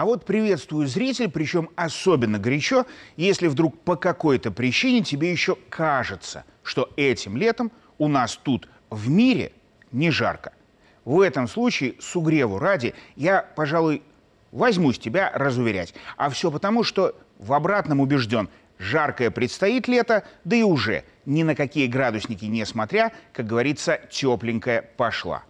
А вот приветствую зритель, причем особенно горячо, если вдруг по какой-то причине тебе еще кажется, что этим летом у нас тут в мире не жарко. В этом случае, сугреву ради, я, пожалуй, возьмусь тебя разуверять. А все потому, что в обратном убежден, жаркое предстоит лето, да и уже ни на какие градусники не смотря, как говорится, тепленькая пошла.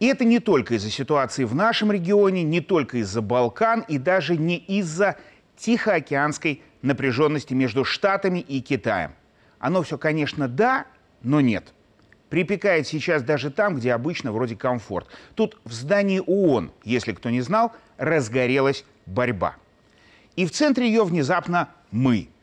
И это не только из-за ситуации в нашем регионе, не только из-за Балкан и даже не из-за тихоокеанской напряженности между Штатами и Китаем. Оно все, конечно, да, но нет. Припекает сейчас даже там, где обычно вроде комфорт. Тут в здании ООН, если кто не знал, разгорелась борьба. И в центре ее внезапно мы –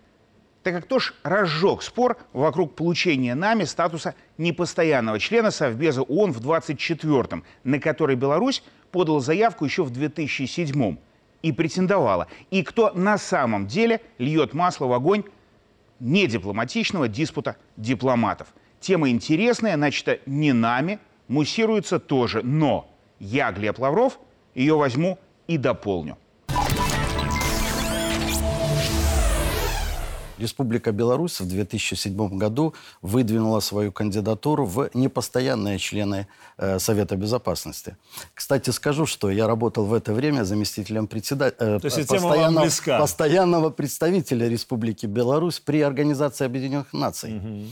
так как кто ж разжег спор вокруг получения нами статуса непостоянного члена Совбеза ООН в 24-м, на который Беларусь подала заявку еще в 2007-м и претендовала. И кто на самом деле льет масло в огонь недипломатичного диспута дипломатов. Тема интересная, начата не нами, муссируется тоже, но я, Глеб Лавров, ее возьму и дополню. Республика Беларусь в 2007 году выдвинула свою кандидатуру в непостоянные члены э, Совета Безопасности. Кстати, скажу, что я работал в это время заместителем председателя, э, постоянного, постоянного представителя Республики Беларусь при Организации Объединенных Наций. Угу.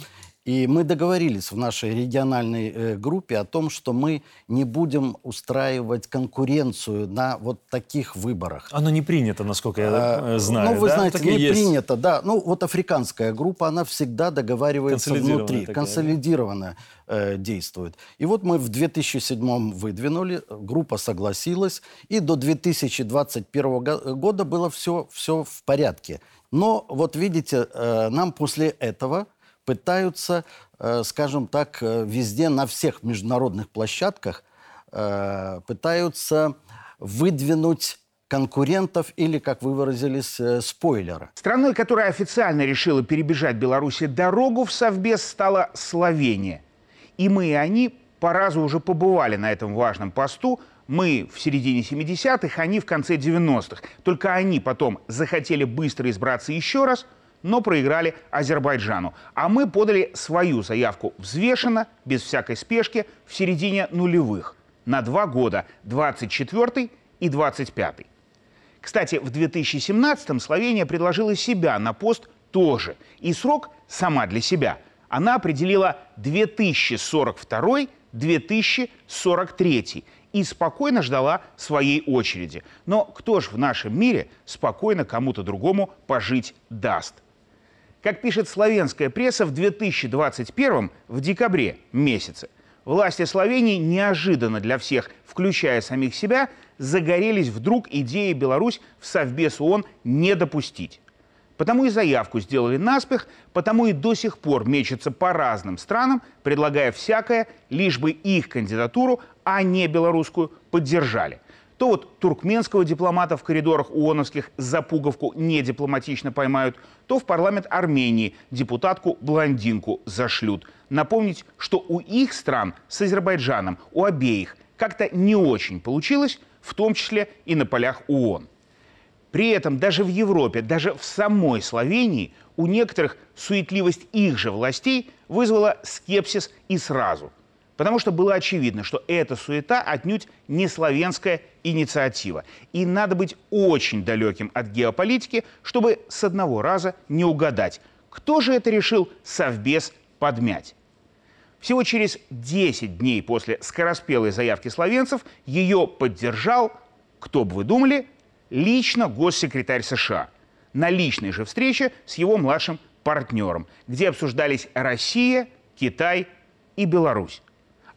И мы договорились в нашей региональной э, группе о том, что мы не будем устраивать конкуренцию на вот таких выборах. Оно не принято, насколько я а, знаю. Ну, вы да? знаете, так не есть. принято, да. Ну, вот африканская группа, она всегда договаривается внутри, такая, консолидированно э, действует. И вот мы в 2007 выдвинули, группа согласилась, и до 2021 года было все, все в порядке. Но вот видите, э, нам после этого пытаются, э, скажем так, э, везде, на всех международных площадках, э, пытаются выдвинуть конкурентов или, как вы выразились, спойлера. Страной, которая официально решила перебежать Беларуси дорогу в Совбез, стала Словения. И мы, и они по разу уже побывали на этом важном посту. Мы в середине 70-х, они в конце 90-х. Только они потом захотели быстро избраться еще раз – но проиграли Азербайджану. А мы подали свою заявку взвешенно, без всякой спешки, в середине нулевых, на два года, 24 и 25. Кстати, в 2017-м Словения предложила себя на пост тоже. И срок сама для себя. Она определила 2042-2043 и спокойно ждала своей очереди. Но кто ж в нашем мире спокойно кому-то другому пожить даст? Как пишет славянская пресса, в 2021 в декабре месяце власти Словении неожиданно для всех, включая самих себя, загорелись вдруг идеей Беларусь в Совбез ООН не допустить. Потому и заявку сделали наспех, потому и до сих пор мечется по разным странам, предлагая всякое, лишь бы их кандидатуру, а не белорусскую, поддержали. То вот туркменского дипломата в коридорах ООНовских за пуговку недипломатично поймают, то в парламент Армении депутатку-блондинку зашлют. Напомнить, что у их стран с Азербайджаном, у обеих, как-то не очень получилось, в том числе и на полях ООН. При этом даже в Европе, даже в самой Словении у некоторых суетливость их же властей вызвала скепсис и сразу – Потому что было очевидно, что эта суета отнюдь не славянская инициатива. И надо быть очень далеким от геополитики, чтобы с одного раза не угадать, кто же это решил совбез подмять. Всего через 10 дней после скороспелой заявки словенцев ее поддержал, кто бы вы думали, лично госсекретарь США на личной же встрече с его младшим партнером, где обсуждались Россия, Китай и Беларусь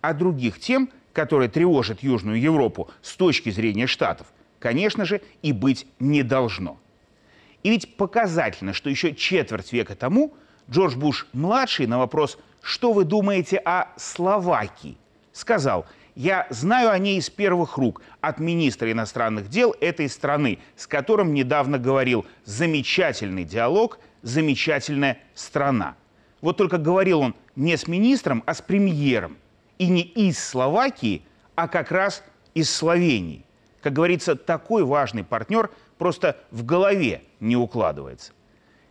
а других тем, которые тревожат Южную Европу с точки зрения Штатов, конечно же, и быть не должно. И ведь показательно, что еще четверть века тому Джордж Буш-младший на вопрос «Что вы думаете о Словакии?» сказал «Я знаю о ней из первых рук от министра иностранных дел этой страны, с которым недавно говорил замечательный диалог, замечательная страна». Вот только говорил он не с министром, а с премьером – и не из Словакии, а как раз из Словении. Как говорится, такой важный партнер просто в голове не укладывается.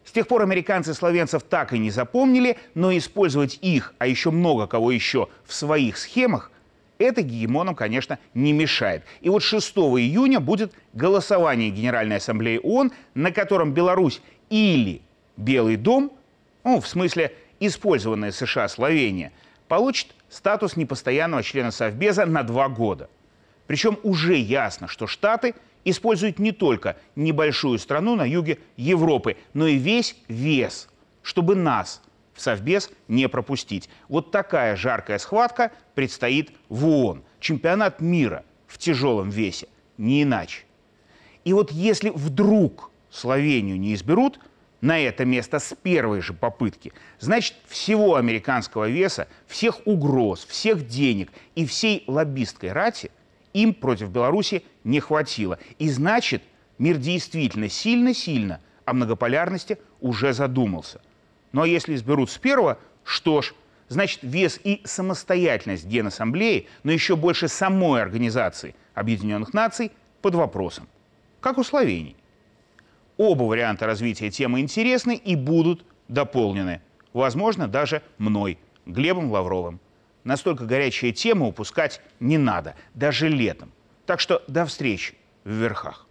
С тех пор американцы словенцев так и не запомнили, но использовать их, а еще много кого еще, в своих схемах, это гегемонам, конечно, не мешает. И вот 6 июня будет голосование Генеральной Ассамблеи ООН, на котором Беларусь или Белый дом, ну, в смысле использованная США Словения, получит статус непостоянного члена Совбеза на два года. Причем уже ясно, что Штаты используют не только небольшую страну на юге Европы, но и весь вес, чтобы нас в Совбез не пропустить. Вот такая жаркая схватка предстоит в ООН. Чемпионат мира в тяжелом весе, не иначе. И вот если вдруг Словению не изберут на это место с первой же попытки, значит, всего американского веса, всех угроз, всех денег и всей лоббистской рати им против Беларуси не хватило. И значит, мир действительно сильно-сильно о многополярности уже задумался – ну а если изберут с первого, что ж, значит вес и самостоятельность Генассамблеи, но еще больше самой Организации Объединенных Наций под вопросом. Как у Словении. Оба варианта развития темы интересны и будут дополнены. Возможно, даже мной, Глебом Лавровым. Настолько горячая тема упускать не надо, даже летом. Так что до встречи в верхах.